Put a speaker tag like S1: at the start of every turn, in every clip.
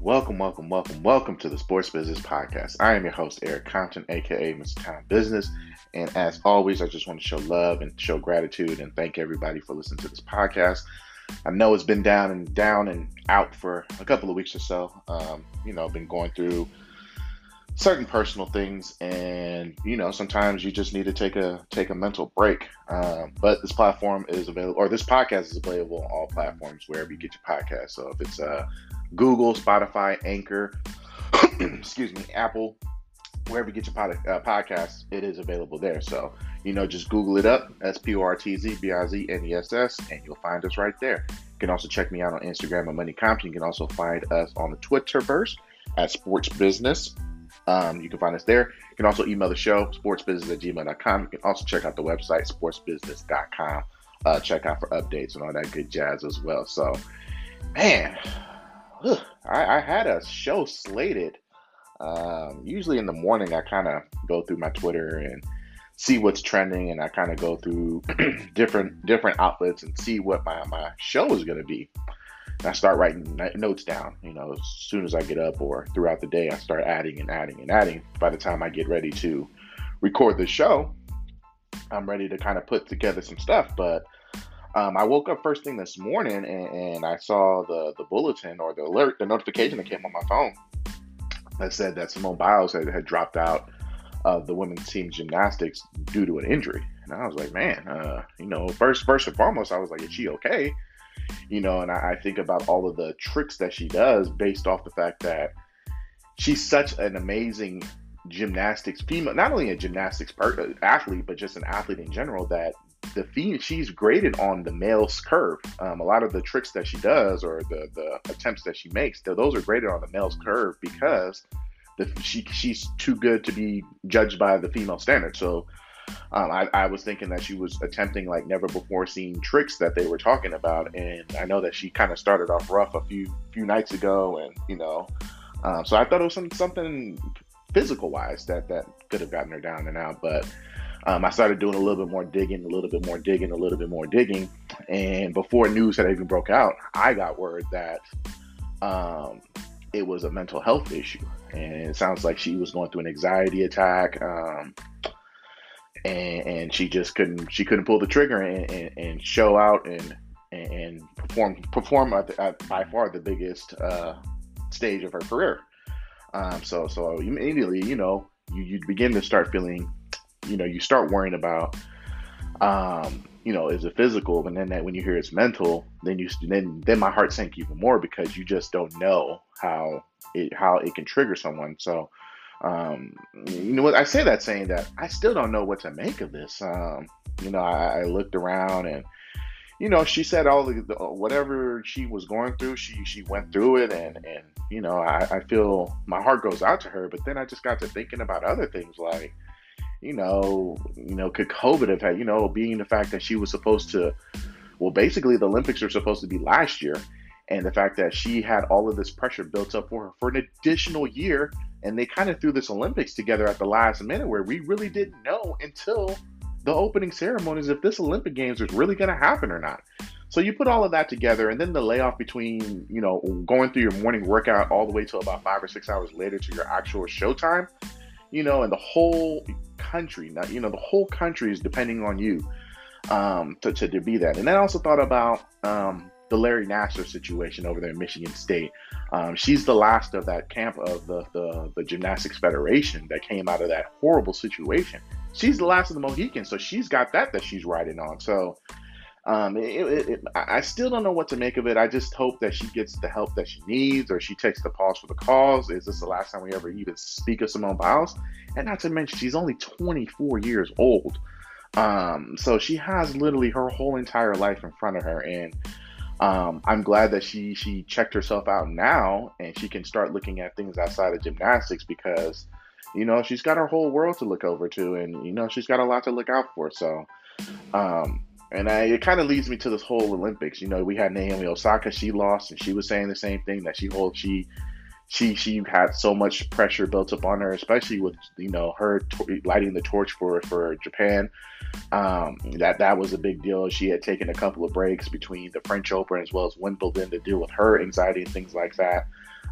S1: Welcome, welcome, welcome, welcome to the Sports Business Podcast. I am your host, Eric Compton, aka Mr. Town Business. And as always, I just want to show love and show gratitude and thank everybody for listening to this podcast. I know it's been down and down and out for a couple of weeks or so. Um, you know, been going through certain personal things, and you know, sometimes you just need to take a take a mental break. Um, but this platform is available, or this podcast is available on all platforms wherever you get your podcast. So if it's uh, Google, Spotify, Anchor, excuse me, Apple, wherever you get your pod, uh, podcasts, it is available there. So, you know, just Google it up, S P O R T Z B I Z N E S S, and you'll find us right there. You can also check me out on Instagram at Money Compton. You can also find us on the Twitterverse at Sports Business. Um, you can find us there. You can also email the show, sportzbizness at gmail.com. You can also check out the website, sportzbizness.com. Uh, check out for updates and all that good jazz as well. So, man, I, I had a show slated. Um, usually in the morning, I kind of go through my Twitter and see what's trending, and I kind of go through different different outlets and see what my my show is going to be. And I start writing notes down. You know, as soon as I get up or throughout the day, I start adding and adding and adding. By the time I get ready to record the show, I'm ready to kind of put together some stuff, but um, I woke up first thing this morning and, and, I saw the, the bulletin or the alert, the notification that came on my phone that said that Simone Biles had, had dropped out of the women's team gymnastics due to an injury. And I was like, man, uh, you know, first first and foremost, I was like, is she okay? You know, and I, I think about all of the tricks that she does based off the fact that she's such an amazing gymnastics female, not only a gymnastics athlete, but just an athlete in general that the feed she's graded on the male's curve. Um, a lot of the tricks that she does or the the attempts that she makes, those are graded on the male's curve because the she she's too good to be judged by the female standard. So um, I, I, was thinking that she was attempting like never before seen tricks that they were talking about, and I know that she kind of started off rough a few few nights ago, and you know, um, so I thought it was some, something physical wise that that could have gotten her down and out, but um, I started doing a little bit more digging, a little bit more digging, a little bit more digging. And before news had even broke out, I got word that um, it was a mental health issue. And it sounds like she was going through an anxiety attack. Um, and, and, she just couldn't she couldn't pull the trigger and, and, and show out and and perform perform at, the, at by far the biggest uh, stage of her career. Um, so so immediately, you know, you, you begin to start feeling you know you start worrying about um you know is it physical and then that when you hear it's mental then you then then my heart sank even more because you just don't know how it how it can trigger someone. So um you know what? I say that saying that i still don't know what to make of this. Um you know i, I looked around and you know she said all the, the, whatever she was going through she she went through it and and you know I, I feel my heart goes out to her but then i just got to thinking about other things like you know, you know, could COVID have had, you know, being the fact that she was supposed to, well, basically the Olympics are supposed to be last year, and the fact that she had all of this pressure built up for her for an additional year, and they kind of threw this Olympics together at the last minute where we really didn't know until the opening ceremonies if this Olympic Games was really going to happen or not. So you put all of that together, and then the layoff between, you know, going through your morning workout all the way till about five or six hours later to your actual showtime, you know, and the whole country. Now, you know, the whole country is depending on you um, to, to, to be that. And then I also thought about um, the Larry Nassar situation over there in Michigan State. Um, she's the last of that camp of the, the, the Gymnastics Federation that came out of that horrible situation. She's the last of the Mohicans, so she's got that that she's riding on. So um, it, it, it, I still don't know what to make of it. I just hope that she gets the help that she needs, or she takes the pause for the cause. Is this the last time we ever even speak of Simone Biles? And not to mention, she's only 24 years old. Um, so she has literally her whole entire life in front of her, and um, I'm glad that she she checked herself out now, and she can start looking at things outside of gymnastics because, you know, she's got her whole world to look over to, and you know, she's got a lot to look out for. So, um, And I, it kind of leads me to this whole Olympics. You know, we had Naomi Osaka. She lost, and she was saying the same thing that she holds. she she she had so much pressure built up on her, especially with you know her lighting the torch for for Japan. Um, that that was a big deal. She had taken a couple of breaks between the French Open as well as Wimbledon to deal with her anxiety and things like that.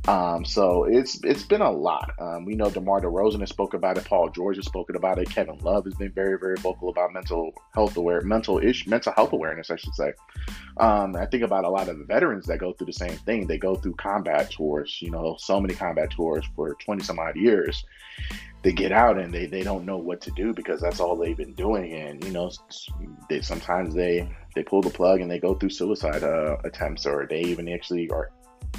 S1: Um, so it's it's been a lot. Um, we know DeMar DeRozan has spoken about it. Paul George has spoken about it. Kevin Love has been very very vocal about mental health aware mental ish mental health awareness, I should say. Um, I think about a lot of the veterans that go through the same thing. They go through combat tours. You know, so many combat tours for twenty some odd years. They get out and they, they don't know what to do because that's all they've been doing. And you know, they sometimes they they pull the plug and they go through suicide uh, attempts or they even actually are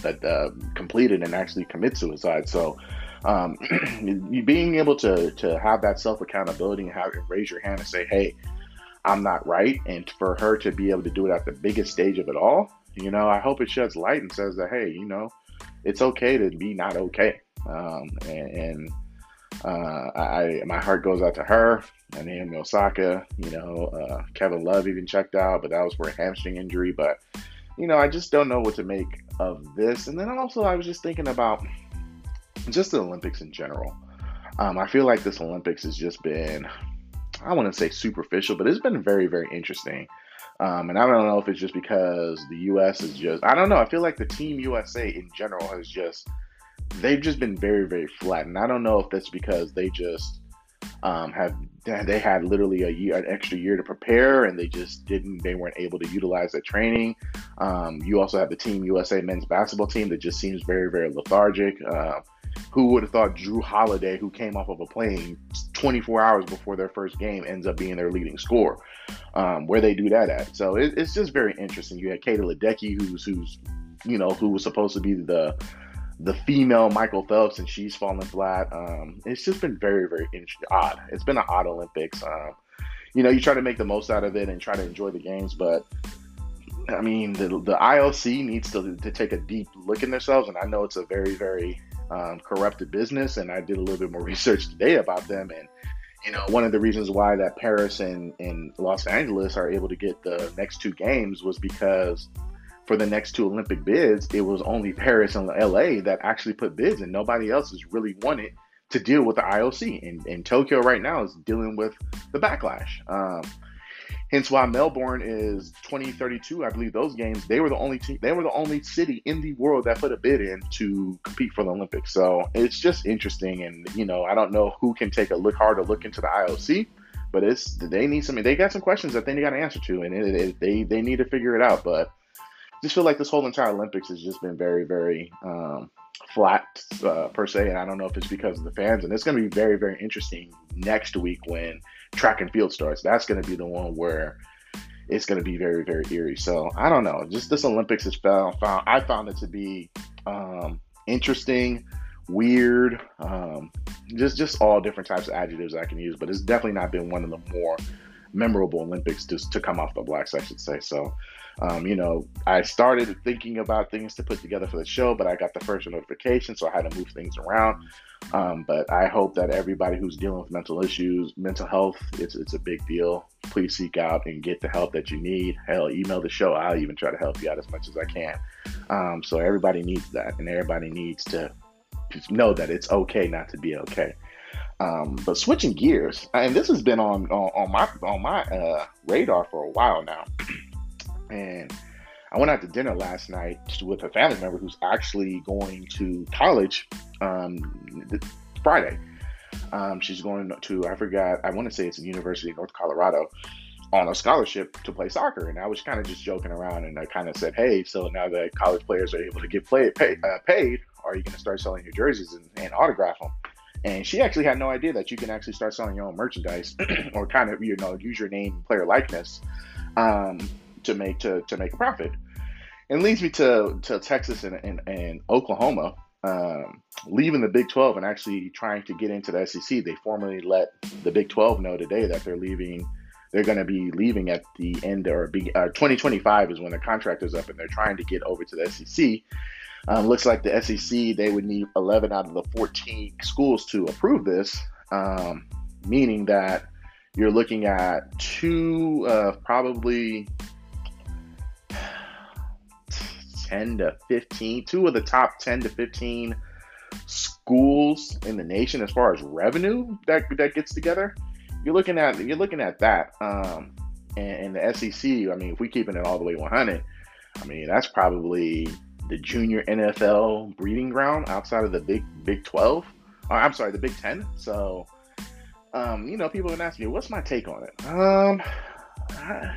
S1: that uh, completed and actually commit suicide. So, um, being able to to have that self accountability and have raise your hand and say, "Hey, I'm not right," and for her to be able to do it at the biggest stage of it all, you know, I hope it sheds light and says that, "Hey, you know, it's okay to be not okay," um, and, and uh, I my heart goes out to her and Naomi Osaka. You know, uh, Kevin Love even checked out, but that was for a hamstring injury. But you know, I just don't know what to make of this. And then also, I was just thinking about just the Olympics in general. Um, I feel like this Olympics has just been, I want to say superficial, but it's been very, very interesting. Um, and I don't know if it's just because the U.S. is just, I don't know. I feel like the Team USA in general has just, they've just been very, very flat. And I don't know if that's because they just um, have they had literally a year, an extra year to prepare, and they just didn't. They weren't able to utilize that training. Um, you also have the Team USA men's basketball team that just seems very, very lethargic. Uh, who would have thought Jrue Holiday, who came off of a plane 24 hours before their first game, ends up being their leading scorer? Um, where they do that at? So it, it's just very interesting. You had Katie Ledecky, who's who's you know who was supposed to be the the female Michael Phelps, and she's fallen flat. Um, it's just been very, very odd. It's been an odd Olympics. Um, you know, you try to make the most out of it and try to enjoy the games, but I mean, the, the IOC needs to, to take a deep look in themselves, and I know it's a very, very um, corrupted business, and I did a little bit more research today about them, and you know, one of the reasons why that Paris and, and Los Angeles are able to get the next two games was because for the next two Olympic bids, it was only Paris and LA that actually put bids, and nobody else has really wanted to deal with the IOC. And, and Tokyo right now is dealing with the backlash. Um, hence why Melbourne is 2032. I believe those games they were the only they were the only city in the world that put a bid in to compete for the Olympics. So it's just interesting, and you know I don't know who can take a look harder look into the IOC. But it's they need some. They got some questions that they got to answer to, and it, it, they they need to figure it out. But just feel like this whole entire Olympics has just been very, very um, flat uh, per se. And I don't know if it's because of the fans. And it's going to be very, very interesting next week when track and field starts. That's going to be the one where it's going to be very, very eerie. So I don't know. Just this Olympics has found, found I found it to be um, interesting, weird, um, just just all different types of adjectives I can use. But it's definitely not been one of the more memorable Olympics just to come off the blacks, I should say. So um, you know, I started thinking about things to put together for the show, but I got the first notification, so I had to move things around. Um, but I hope that everybody who's dealing with mental issues, mental health, it's, it's a big deal. Please seek out and get the help that you need. Hell, email the show. I'll even try to help you out as much as I can. Um, so everybody needs that, and everybody needs to know that it's okay not to be okay. Um, but switching gears, and this has been on on, on my on my uh, radar for a while now. And I went out to dinner last night with a family member who's actually going to college um, Friday. Um, she's going to, I forgot, I want to say it's the University of North Colorado on a scholarship to play soccer. And I was kind of just joking around and I kind of said, hey, so now that college players are able to get play, pay, uh, paid, are you going to start selling your jerseys and, and autograph them? And she actually had no idea that you can actually start selling your own merchandise or kind of, you know, use your name, player likeness. Um, to make to, to make a profit. And leads me to, to Texas and, and, and Oklahoma um, leaving the Big 12 and actually trying to get into the SEC. They formally let the Big 12 know today that they're leaving. They're going to be leaving at the end or be, uh, 2025 is when the contract is up, and they're trying to get over to the SEC. Um, looks like the SEC they would need 11 out of the 14 schools to approve this, um, meaning that you're looking at two, uh, probably 10 to 15, two of the top 10 to 15 schools in the nation as far as revenue that that gets together. You're looking at you're looking at that. Um, and, and the SEC. I mean, if we keeping it all the way 100, I mean that's probably the junior NFL breeding ground outside of the Big Big 12. Or, I'm sorry, the Big 10. So, um, you know, people have asking me, what's my take on it? Um, I,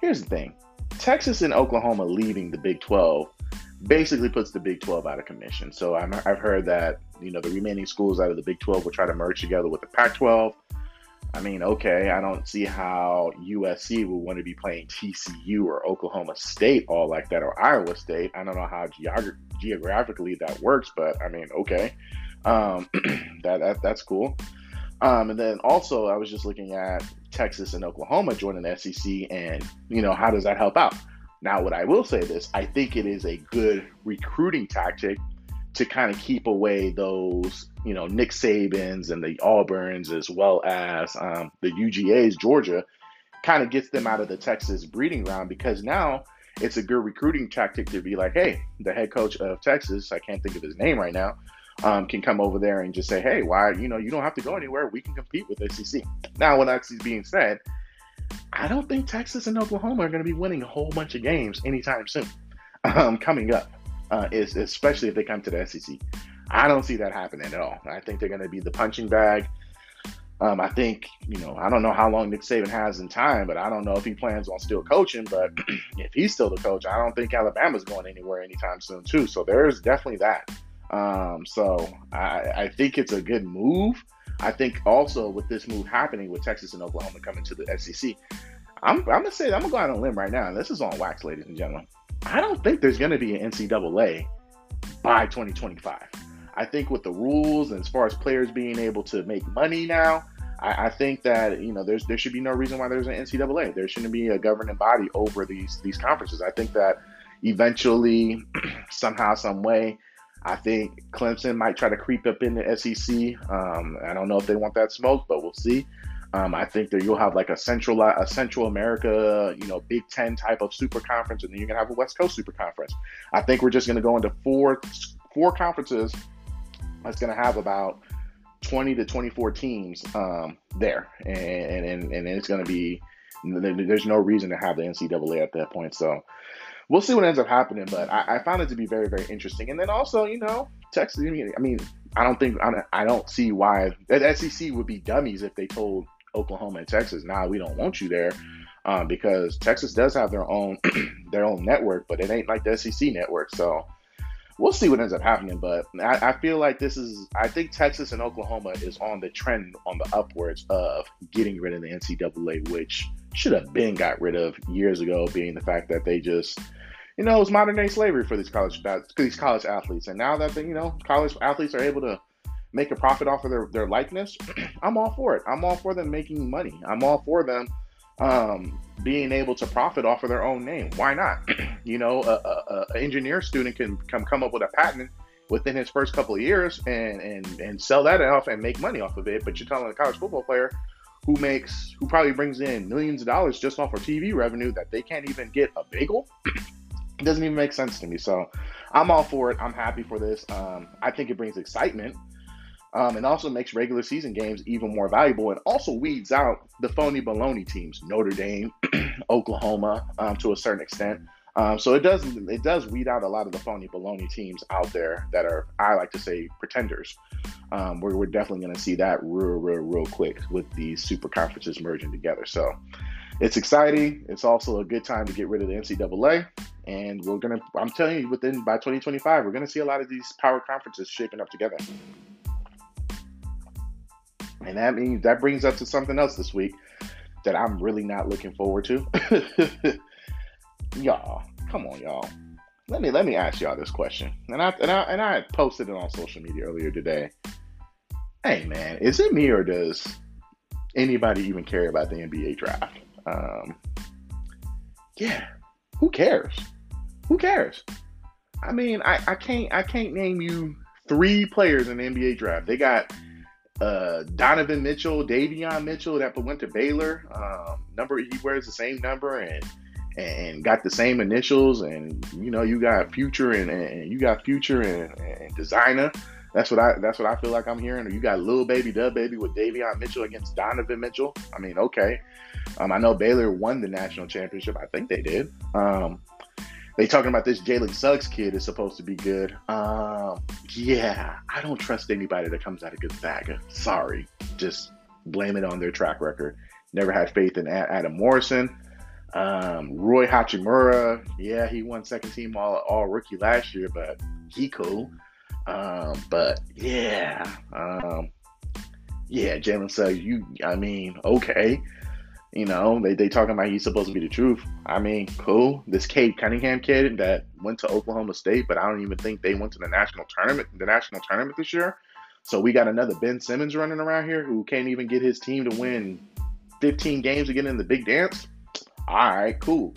S1: here's the thing: Texas and Oklahoma leaving the Big 12 basically puts the Big 12 out of commission. So i have heard that you know the remaining schools out of the Big 12 will try to merge together with the Pac 12. I mean, okay, I don't see how USC would want to be playing TCU or Oklahoma State all like that or Iowa State. I don't know how geog- geographically that works, but I mean, okay, um, that, that that's cool. Um, and then also, I was just looking at Texas and Oklahoma joining the SEC, and you know, how does that help out? Now, what I will say this, I think it is a good recruiting tactic to kind of keep away those, you know, Nick Sabans and the Auburns, as well as um, the UGA's, Georgia, kind of gets them out of the Texas breeding ground because now it's a good recruiting tactic to be like, hey, the head coach of Texas, I can't think of his name right now, um, can come over there and just say, hey, why, you know, you don't have to go anywhere. We can compete with SEC. Now, when that's being said, I don't think Texas and Oklahoma are going to be winning a whole bunch of games anytime soon um, coming up, uh, is, especially if they come to the SEC. I don't see that happening at all. I think they're going to be the punching bag. Um, I think, you know, I don't know how long Nick Saban has in time, but I don't know if he plans on still coaching. But if he's still the coach, I don't think Alabama's going anywhere anytime soon, too. So there's definitely that. Um, so I, I think it's a good move. I think also with this move happening with Texas and Oklahoma coming to the SEC, I'm, I'm gonna say I'm gonna go out on a limb right now, and this is on wax, ladies and gentlemen. I don't think there's gonna be an NCAA by 2025. I think with the rules and as far as players being able to make money now, I, I, think that you know there's there should be no reason why there's an NCAA. There shouldn't be a governing body over these these conferences. I think that eventually, somehow, some way, I think Clemson might try to creep up in the SEC. Um, I don't know if they want that smoke, but we'll see. Um, I think that you'll have like a central a Central America, you know, Big Ten type of super conference, and then you're gonna have a West Coast super conference. I think we're just gonna go into four four conferences. That's gonna have about 20 to 24 teams um, there, and, and and it's gonna be there's no reason to have the NCAA at that point. So we'll see what ends up happening. But I, I, found it to be very, very interesting. And then also, you know, Texas. I mean, I, mean, I don't think I don't, I don't see why the SEC would be dummies if they told Oklahoma and Texas, "Nah, we don't want you there," um, because Texas does have their own their own network, but it ain't like the SEC network. So we'll see what ends up happening. But I, I, feel like this is, I think Texas and Oklahoma is on the trend on the upwards of getting rid of the NCAA, which should have been got rid of years ago, being the fact that they just you know, it's modern day slavery for these college these college athletes. And now that they, you know, college athletes are able to make a profit off of their, their likeness, I'm all for it. I'm all for them making money. I'm all for them um, being able to profit off of their own name. Why not? you know, a, a, a, engineer student can come come up with a patent within his first couple of years and and and sell that off and make money off of it. But you're telling a college football player who makes who probably brings in millions of dollars just off of TV revenue that they can't even get a bagel. It doesn't even make sense to me. So I'm all for it. I'm happy for this. Um, I think it brings excitement. Um, and also makes regular season games even more valuable and also weeds out the phony baloney teams, Notre Dame, Oklahoma, um, to a certain extent. Um, so it does it does weed out a lot of the phony baloney teams out there that are I like to say pretenders. Um, we're, we're definitely going to see that real real real quick with these super conferences merging together. So it's exciting. It's also a good time to get rid of the NCAA. And we're gonna I'm telling you, within by 2025, we're gonna see a lot of these power conferences shaping up together. And that means that brings us to something else this week that I'm really not looking forward to. y'all, come on, y'all. Let me let me ask y'all this question. And I and I and I posted it on social media earlier today. Hey man, is it me or does anybody even care about the NBA draft? Um, yeah, who cares? Who cares? I mean, I, I can't I can't name you three players in the NBA draft. They got uh, Donovan Mitchell, Davion Mitchell that went to Baylor. Um, number he wears the same number and and got the same initials. And you know, you got future and, and you got future and, and designer. That's what I that's what I feel like I'm hearing. You got little baby dub baby with Davion Mitchell against Donovan Mitchell. I mean, okay. Um, I know Baylor won the national championship. I think they did. Um, they talking about this Jalen Suggs kid is supposed to be good. Um, yeah, I don't trust anybody that comes out of Gonzaga. Sorry, just blame it on their track record. Never had faith in Adam Morrison. Um, Rui Hachimura, yeah, he won second team all, all rookie last year, but he cool. Um, but yeah, um, yeah, Jalen Suggs, you, I mean, okay. You know, they, they talking about he's supposed to be the truth. I mean, cool. This Cade Cunningham kid that went to Oklahoma State, but I don't even think they went to the national tournament, the national tournament this year. So we got another Ben Simmons running around here who can't even get his team to win 15 games to get in the big dance. All right, cool.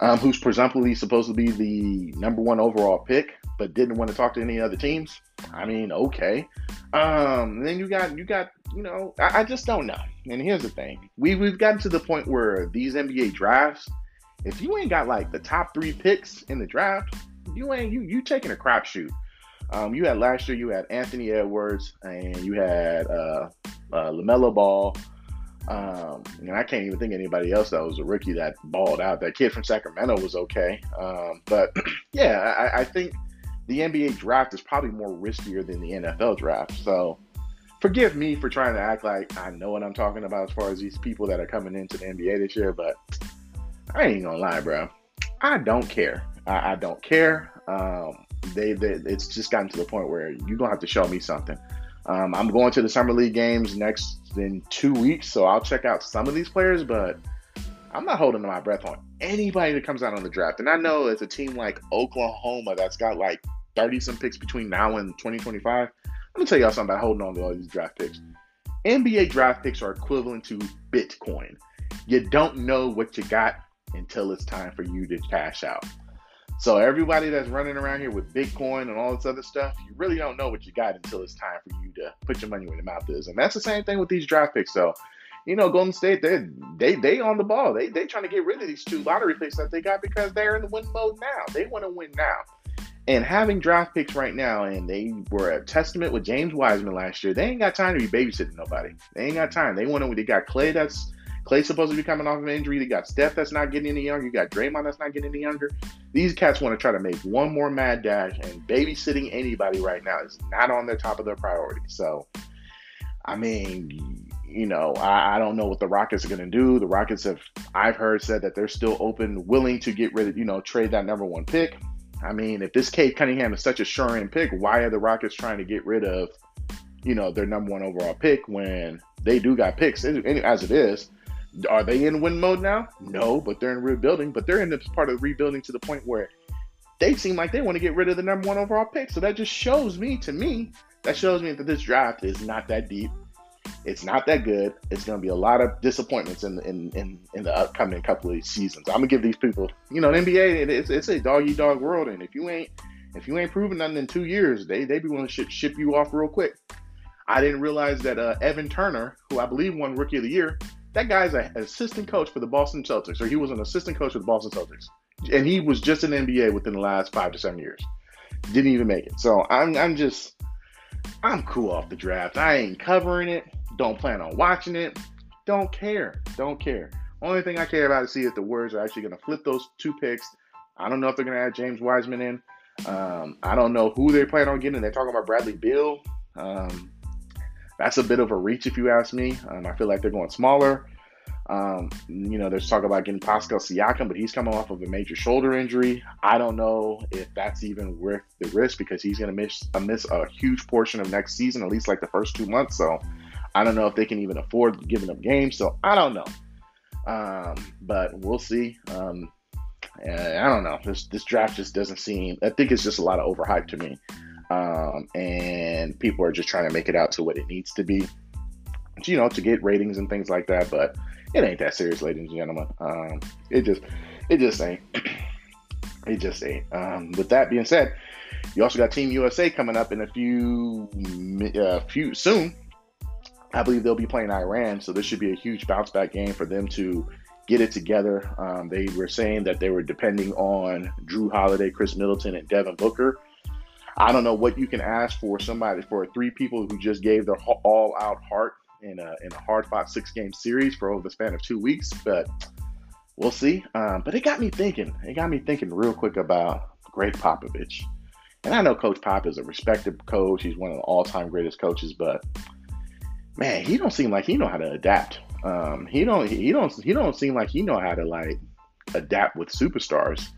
S1: Um, who's presumptively supposed to be the number one overall pick, but didn't want to talk to any other teams. I mean, okay. Um, then you got you got you know I, I, just don't know. And here's the thing: we we've gotten to the point where these NBA drafts, if you ain't got like the top three picks in the draft, you ain't you you taking a crapshoot. Um, you had last year, you had Anthony Edwards, and you had uh, uh, Lamelo Ball. Um, and I can't even think of anybody else that was a rookie that balled out. That kid from Sacramento was okay, um, but yeah, I, I think the NBA draft is probably more riskier than the NFL draft. So forgive me for trying to act like I know what I'm talking about as far as these people that are coming into the NBA this year, but I ain't gonna lie, bro. I don't care. I, I don't care. Um, they, they, it's just gotten to the point where you're gonna have to show me something. Um, I'm going to the summer league games next in two weeks, so I'll check out some of these players, but I'm not holding my breath on anybody that comes out on the draft. And I know it's a team like Oklahoma that's got like 30 some picks between now and 2025. Let me tell y'all something about holding on to all these draft picks. NBA draft picks are equivalent to Bitcoin. You don't know what you got until it's time for you to cash out. So everybody that's running around here with Bitcoin and all this other stuff, you really don't know what you got until it's time for you to put your money where your mouth is. And that's the same thing with these draft picks. So, you know, Golden State, they they they on the ball. They they trying to get rid of these two lottery picks that they got because they're in the win mode now. They want to win now. And having draft picks right now, and they were a testament with James Wiseman last year. They ain't got time to be babysitting nobody. They ain't got time. They want to. They got Klay that's Klay's supposed to be coming off of injury. They got Steph that's not getting any younger. You got Draymond that's not getting any younger. These cats want to try to make one more mad dash, and babysitting anybody right now is not on the top of their priority. So, I mean, you know, I, I don't know what the Rockets are going to do. The Rockets have, I've heard, said that they're still open, willing to get rid of, you know, trade that number one pick. I mean, if this Cade Cunningham is such a sure end pick, why are the Rockets trying to get rid of, you know, their number one overall pick when they do got picks as it is? Are they in win mode now? No, but they're in rebuilding. But they're in this part of rebuilding to the point where they seem like they want to get rid of the number one overall pick. So that just shows me, to me, that shows me that this draft is not that deep. It's not that good. It's going to be a lot of disappointments in in, in, in the upcoming couple of seasons. I'm gonna give these people, you know, the NBA. it's, it's a dog eat dog world, and if you ain't if you ain't proven nothing in two years, they they be willing to ship, ship you off real quick. I didn't realize that uh, Evan Turner, who I believe won Rookie of the Year, that guy's an assistant coach for the Boston Celtics, or he was an assistant coach for the Boston Celtics, and he was just in NBA within the last five to seven years. Didn't even make it. So I'm I'm just I'm cool off the draft. I ain't covering it. Don't plan on watching it. Don't care. Don't care. Only thing I care about is see if the Warriors are actually going to flip those two picks. I don't know if they're going to add James Wiseman in. Um, I don't know who they plan on getting. They're talking about Bradley Beal. Um, that's a bit of a reach, if you ask me. Um, I feel like they're going smaller. Um, you know, there's talk about getting Pascal Siakam, but he's coming off of a major shoulder injury. I don't know if that's even worth the risk because he's going to miss uh, miss a huge portion of next season, at least like the first two months. So I don't know if they can even afford giving up games. So I don't know. Um, but we'll see. Um, I don't know. This this draft just doesn't seem. I think it's just a lot of overhype to me um, and people are just trying to make it out to what it needs to be, you know, to get ratings and things like that. But it ain't that serious, ladies and gentlemen. Um, it just, it just ain't. it just ain't. Um, with that being said, you also got Team USA coming up in a few, uh, few soon. I believe they'll be playing Iran, so this should be a huge bounce back game for them to get it together. Um, they were saying that they were depending on Jrue Holiday, Khris Middleton, and Devin Booker. I don't know what you can ask for somebody for three people who just gave their all out heart in a in a hard fought six game series for over the span of two weeks, but we'll see. Um, but it got me thinking. It got me thinking real quick about Gregg Popovich. And I know Coach Pop is a respected coach. He's one of the all time greatest coaches, but man, he don't seem like he know how to adapt. Um, he don't he don't he don't seem like he know how to like adapt with superstars.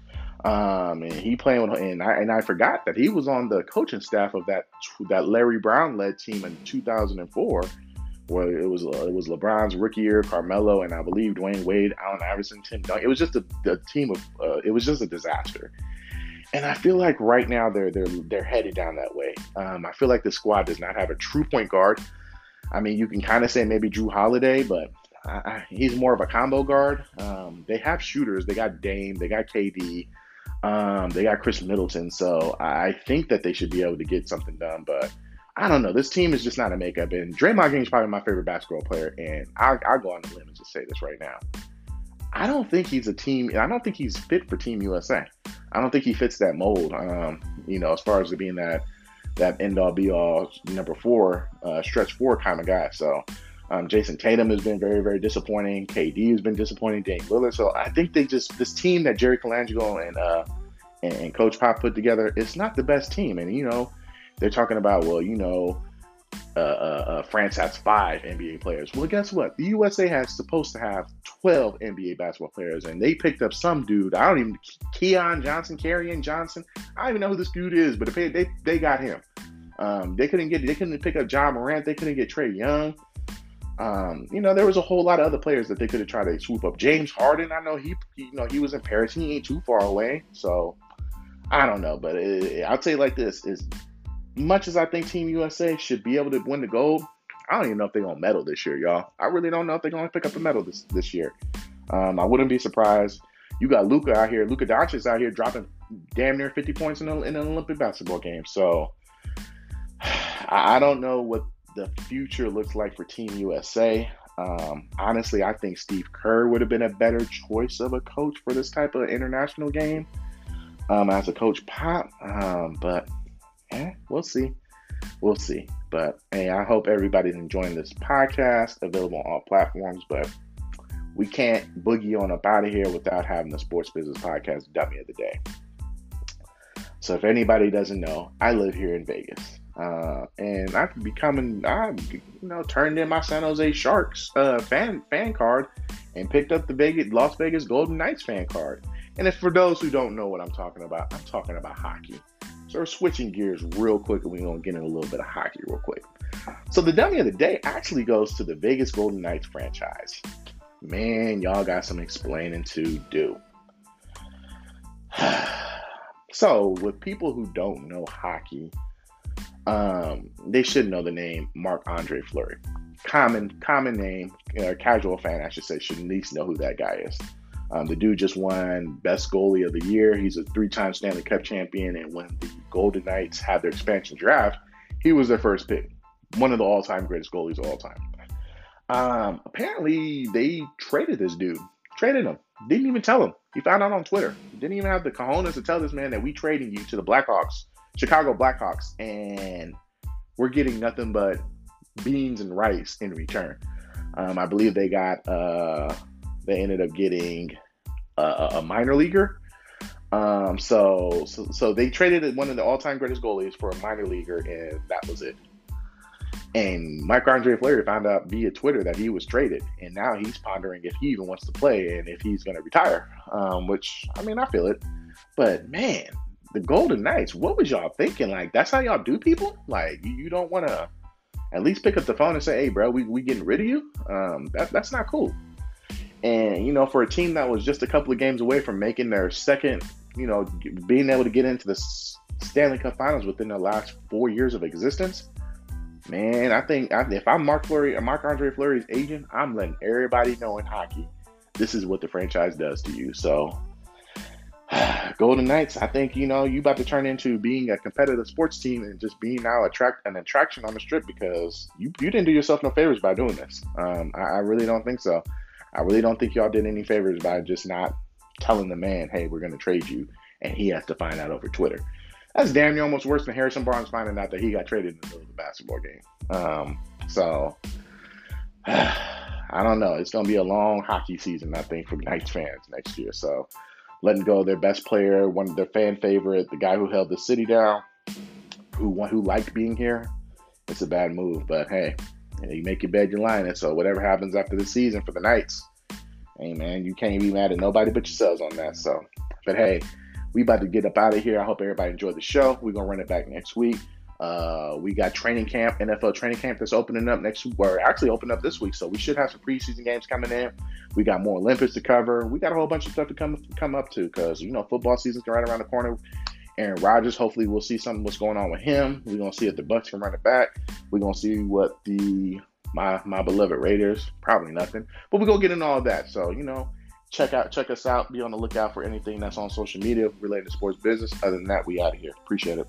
S1: Um, and he playing with and I and I forgot that he was on the coaching staff of that that Larry Brown led team in 2004, where it was it was LeBron's rookie year, Carmelo, and I believe Dwyane Wade, Allen Iverson, Tim Duncan. It was just a, a team of uh, it was just a disaster. And I feel like right now they're they're they're headed down that way. Um, I feel like the squad does not have a true point guard. I mean, you can kind of say maybe Jrue Holiday, but I, I, he's more of a combo guard. Um, they have shooters. They got Dame. They got KD. Um, they got Khris Middleton. So I think that they should be able to get something done. But I don't know. This team is just not a makeup. And Draymond Green is probably my favorite basketball player. And I'll, I'll go on the limb and just say this right now. I don't think he's a team. I don't think he's fit for Team USA. I don't think he fits that mold. Um, you know, as far as being that that end all be all number four, uh, stretch four kind of guy. So um, Jayson Tatum has been very, very disappointing. KD has been disappointing. Dame Lillard. So I think they just this team that Jerry Colangelo and uh, and, and Coach Pop put together, it's not the best team. And you know, they're talking about well, you know, uh, uh, uh, France has five NBA players. Well, guess what? The USA has supposed to have 12 NBA basketball players, and they picked up some dude. I don't even Keon Johnson, Carrion Johnson. I don't even know who this dude is, but they they, they got him. Um, they couldn't get they couldn't pick up John Morant. They couldn't get Trae Young. Um, you know, there was a whole lot of other players that they could have tried to swoop up. James Harden, I know he, he you know, he was in Paris. He ain't too far away. So I don't know, but it, I'll tell you like this: is much as I think Team USA should be able to win the gold, I don't even know if they're gonna medal this year, y'all. I really don't know if they're gonna pick up a medal this this year. Um, I wouldn't be surprised. You got Luka out here, Luka Doncic out here dropping damn near 50 points in, a, in an Olympic basketball game. So I, don't know what the future looks like for Team USA. Um, honestly, I think Steve Kerr would have been a better choice of a coach for this type of international game um, as a coach pop. Um, but eh, we'll see. We'll see. But hey, I hope everybody's enjoying this podcast, available on all platforms. But we can't boogie on up out of here without having the Sports Business Podcast dummy of the day. So if anybody doesn't know, I live here in Vegas. Uh, and I've becoming, I you know, turned in my San Jose Sharks uh, fan fan card and picked up the Vegas Las Vegas Golden Knights fan card. And if for those who don't know what I'm talking about, I'm talking about hockey. So we're switching gears real quick and we're going to get in a little bit of hockey real quick. So the dummy of the day actually goes to the Vegas Golden Knights franchise. Man, y'all got some explaining to do. so, with people who don't know hockey, um, they should know the name Marc Andre Fleury. Common, common name, uh, casual fan, I should say, should at least know who that guy is. Um, the dude just won Best Goalie of the Year. He's a three time Stanley Cup champion. And when the Golden Knights had their expansion draft, he was their first pick. One of the all time greatest goalies of all time. Um, apparently, they traded this dude. Traded him. Didn't even tell him. He found out on Twitter. Didn't even have the cojones to tell this man that we trading you to the Blackhawks, Chicago Blackhawks, and we're getting nothing but beans and rice in return. Um, I believe they got uh, they ended up getting a, a minor leaguer. Um, so, so, so they traded one of the all-time greatest goalies for a minor leaguer, and that was it. And Mike Andre Fleury found out via Twitter that he was traded, and now he's pondering if he even wants to play and if he's going to retire. Um, which I mean, I feel it, but man, the Golden Knights, what was y'all thinking? Like that's how y'all do people? Like you don't want to at least pick up the phone and say, "Hey, bro, we we getting rid of you." Um, that that's not cool. And, you know, for a team that was just a couple of games away from making their second, you know, being able to get into the Stanley Cup finals within the last four years of existence, man, I think if I'm Marc Fleury, Marc Andre Fleury's agent, I'm letting everybody know in hockey this is what the franchise does to you. So, Golden Knights, I think you know you about to turn into being a competitive sports team and just being now attract an attraction on the strip because you you didn't do yourself no favors by doing this. Um, I, I really don't think so. I really don't think y'all did any favors by just not telling the man, "Hey, we're going to trade you," and he has to find out over Twitter. That's damn near almost worse than Harrison Barnes finding out that he got traded in the middle of the basketball game. Um, so I don't know. It's going to be a long hockey season, I think, for Knights fans next year. So letting go of their best player, one of their fan favorite, the guy who held the city down, who who liked being here, it's a bad move. But hey, you, you make your bed, you line it. So whatever happens after the season for the Knights, hey man, you can't be mad at nobody but yourselves on that. So, but hey, we about to get up out of here. I hope everybody enjoyed the show. We're gonna run it back next week. Uh, we got training camp, NFL training camp that's opening up next week, or actually open up this week. So we should have some preseason games coming in. We got more Olympics to cover. We got a whole bunch of stuff to come come up to because you know football season's right around the corner. Aaron Rodgers, hopefully we'll see something what's going on with him. We're gonna see if the Bucks can run it back. We're gonna see what the my my beloved Raiders, probably nothing. But we're gonna get into all that. So, you know, check out check us out. Be on the lookout for anything that's on social media related to sports business. Other than that, we out of here. Appreciate it.